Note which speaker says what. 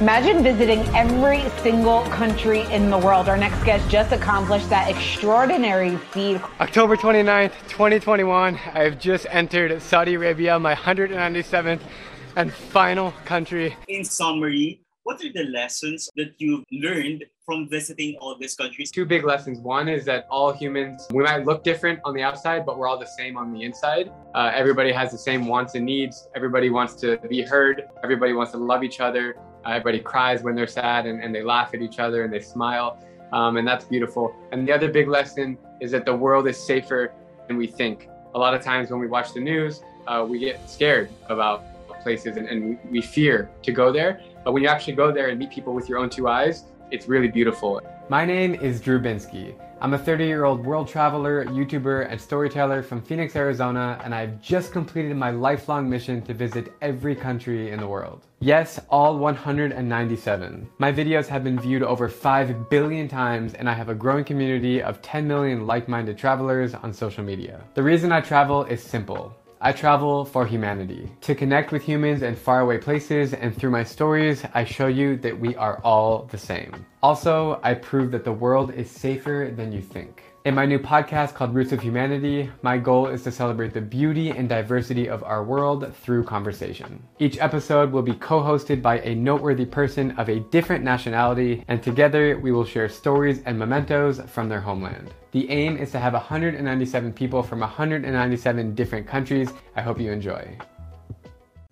Speaker 1: Imagine visiting every single country in the world. Our next guest just accomplished that extraordinary feat.
Speaker 2: October 29th, 2021, I've just entered Saudi Arabia, my 197th and final country.
Speaker 3: In summary, what are the lessons that you've learned from visiting all these countries?
Speaker 2: Two big lessons. One is that all humans, we might look different on the outside, but we're all the same on the inside. Uh, everybody has the same wants and needs. Everybody wants to be heard. Everybody wants to love each other. Everybody cries when they're sad and, and they laugh at each other and they smile. Um, and that's beautiful. And the other big lesson is that the world is safer than we think. A lot of times when we watch the news, uh, we get scared about places and, and we fear to go there. But when you actually go there and meet people with your own two eyes, it's really beautiful. My name is Drew Binsky. I'm a 30 year old world traveler, YouTuber, and storyteller from Phoenix, Arizona, and I've just completed my lifelong mission to visit every country in the world. Yes, all 197. My videos have been viewed over 5 billion times, and I have a growing community of 10 million like minded travelers on social media. The reason I travel is simple. I travel for humanity, to connect with humans in faraway places, and through my stories, I show you that we are all the same. Also, I prove that the world is safer than you think. In my new podcast called Roots of Humanity, my goal is to celebrate the beauty and diversity of our world through conversation. Each episode will be co hosted by a noteworthy person of a different nationality, and together we will share stories and mementos from their homeland. The aim is to have 197 people from 197 different countries. I hope you enjoy.